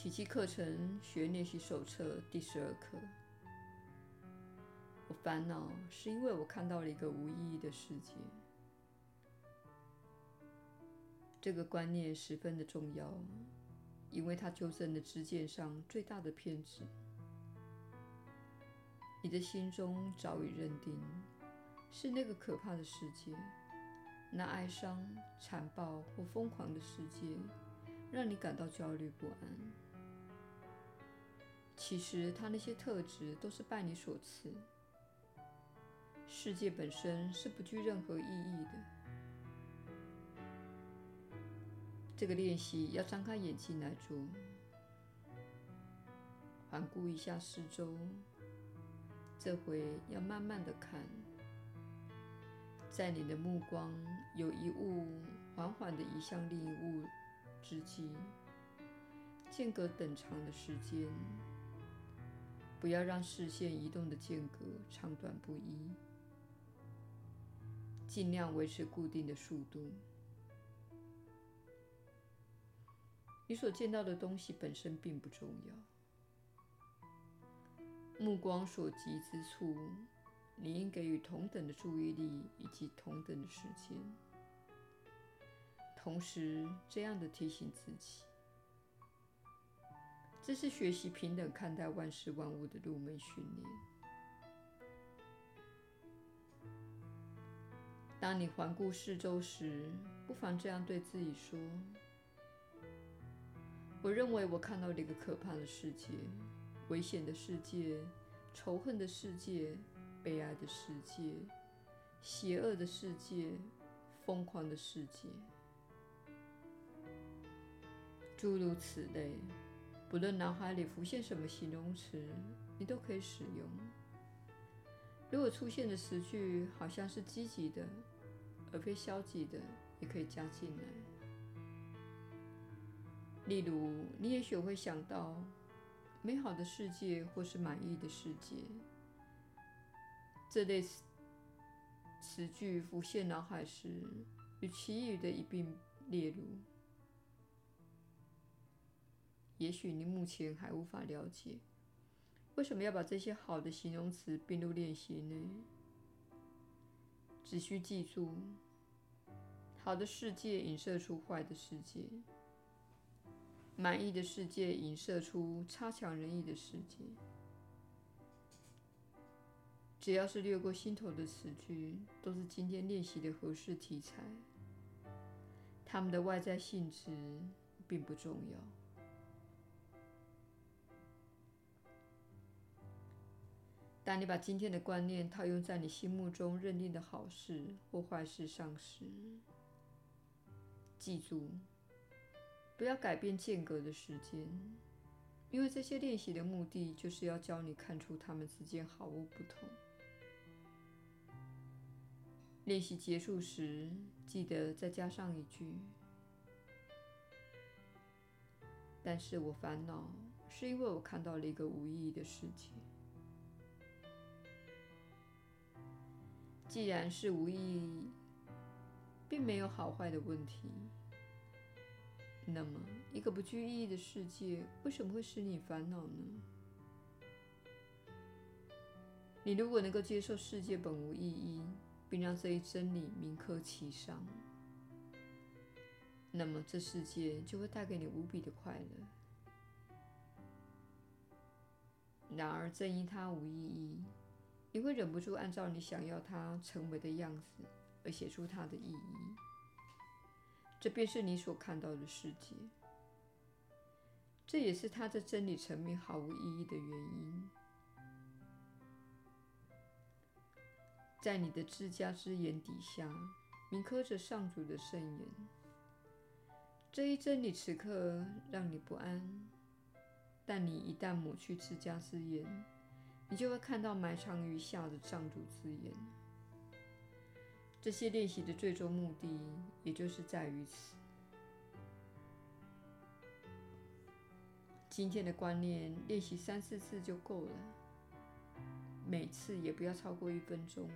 奇迹课程学练习手册第十二课。我烦恼是因为我看到了一个无意义的世界。这个观念十分的重要，因为它纠正了知见上最大的偏执。你的心中早已认定，是那个可怕的世界，那哀伤、残暴或疯狂的世界，让你感到焦虑不安。其实，它那些特质都是拜你所赐。世界本身是不具任何意义的。这个练习要张开眼睛来做，环顾一下四周，这回要慢慢的看，在你的目光有一物缓缓的移向另一物之际，间隔等长的时间，不要让视线移动的间隔长短不一，尽量维持固定的速度。你所见到的东西本身并不重要，目光所及之处，你应给予同等的注意力以及同等的时间。同时，这样的提醒自己，这是学习平等看待万事万物的入门训练。当你环顾四周时，不妨这样对自己说。我认为我看到了一个可怕的世界，危险的世界，仇恨的世界，悲哀的世界，邪恶的世界，疯狂的世界，诸如此类。不论脑海里浮现什么形容词，你都可以使用。如果出现的词句好像是积极的，而非消极的，也可以加进来。例如，你也许会想到“美好的世界”或是“满意的世界”这类词词句浮现脑海时，与其余的一并列入。也许你目前还无法了解，为什么要把这些好的形容词并入练习呢？只需记住，好的世界影射出坏的世界。满意的世界影射出差强人意的世界。只要是掠过心头的词句，都是今天练习的合适题材。它们的外在性质并不重要。当你把今天的观念套用在你心目中认定的好事或坏事上时，记住。不要改变间隔的时间，因为这些练习的目的就是要教你看出它们之间毫无不同。练习结束时，记得再加上一句：“但是我烦恼，是因为我看到了一个无意义的世界。”既然是无意义，并没有好坏的问题。那么，一个不具意义的世界为什么会使你烦恼呢？你如果能够接受世界本无意义，并让这一真理铭刻其上，那么这世界就会带给你无比的快乐。然而，正因它无意义，你会忍不住按照你想要它成为的样子而写出它的意义。这便是你所看到的世界，这也是它在真理层面毫无意义的原因。在你的自家之眼底下，铭刻着上主的圣言。这一真理此刻让你不安，但你一旦抹去自家之眼，你就会看到埋藏于下的上主之眼。这些练习的最终目的，也就是在于此。今天的观念练习三四次就够了，每次也不要超过一分钟。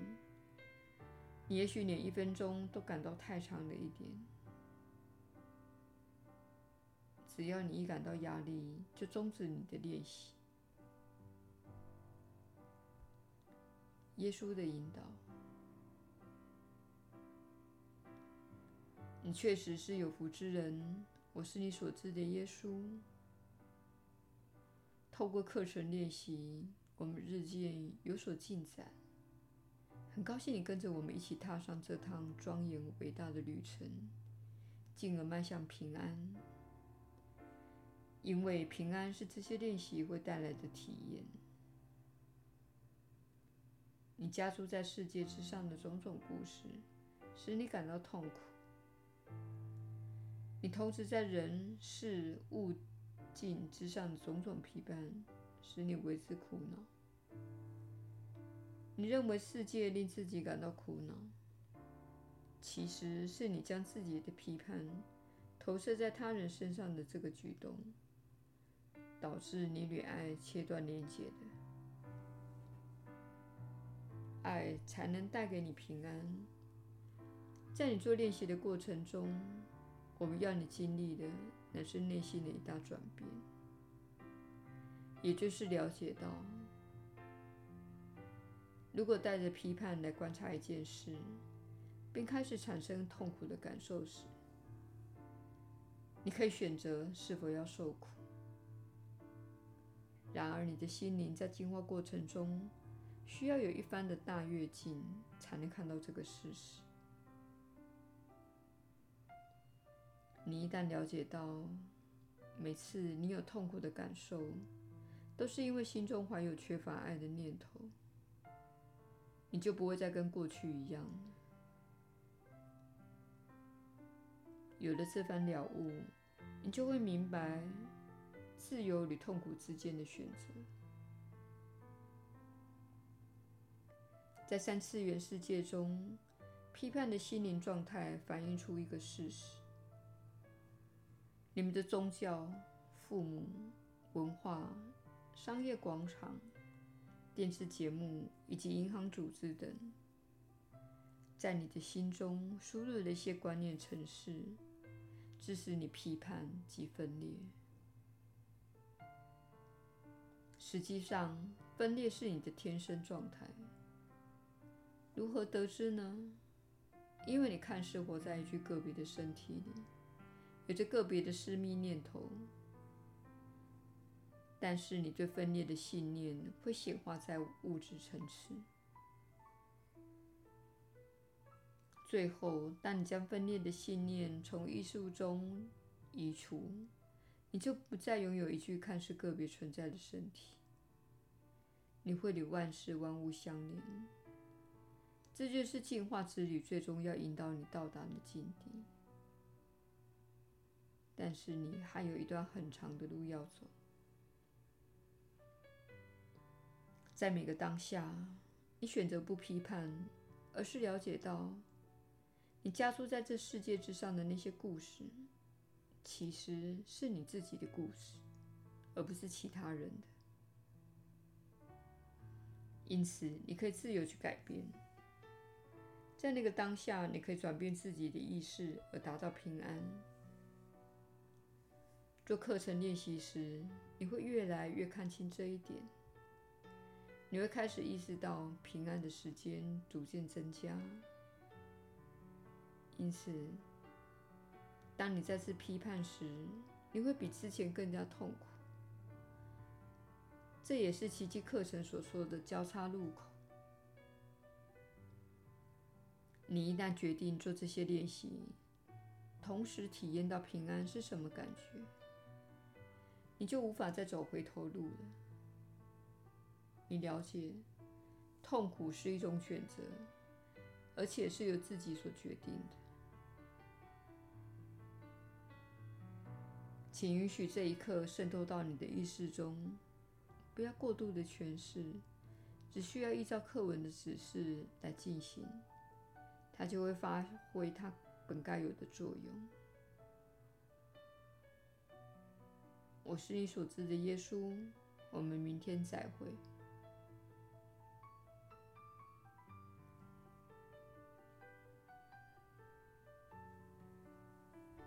你也许连一分钟都感到太长了一点。只要你一感到压力，就终止你的练习。耶稣的引导，你确实是有福之人。我是你所知的耶稣。透过课程练习，我们日渐有所进展。很高兴你跟着我们一起踏上这趟庄严伟大的旅程，进而迈向平安。因为平安是这些练习会带来的体验。加诸在世界之上的种种故事，使你感到痛苦；你投掷在人事物境之上的种种批判，使你为之苦恼。你认为世界令自己感到苦恼，其实是你将自己的批判投射在他人身上的这个举动，导致你与爱切断连接的。爱才能带给你平安。在你做练习的过程中，我们要你经历的乃是内心的一大转变，也就是了解到，如果带着批判来观察一件事，并开始产生痛苦的感受时，你可以选择是否要受苦。然而，你的心灵在进化过程中，需要有一番的大跃进，才能看到这个事实。你一旦了解到，每次你有痛苦的感受，都是因为心中怀有缺乏爱的念头，你就不会再跟过去一样。有了这番了悟，你就会明白自由与痛苦之间的选择。在三次元世界中，批判的心灵状态反映出一个事实：你们的宗教、父母、文化、商业广场、电视节目以及银行组织等，在你的心中输入了一些观念程式，致使你批判及分裂。实际上，分裂是你的天生状态。如何得知呢？因为你看似活在一具个别的身体里，有着个别的私密念头，但是你对分裂的信念会显化在物质层次。最后，当你将分裂的信念从艺术中移除，你就不再拥有一具看似个别存在的身体，你会与万事万物相连。这就是进化之旅最终要引导你到达的境地，但是你还有一段很长的路要走。在每个当下，你选择不批判，而是了解到，你加诸在这世界之上的那些故事，其实是你自己的故事，而不是其他人的。因此，你可以自由去改变。在那个当下，你可以转变自己的意识，而达到平安。做课程练习时，你会越来越看清这一点。你会开始意识到平安的时间逐渐增加。因此，当你再次批判时，你会比之前更加痛苦。这也是奇迹课程所说的交叉路口。你一旦决定做这些练习，同时体验到平安是什么感觉，你就无法再走回头路了。你了解，痛苦是一种选择，而且是由自己所决定的。请允许这一刻渗透到你的意识中，不要过度的诠释，只需要依照课文的指示来进行。它就会发挥它本该有的作用。我是你所知的耶稣，我们明天再会。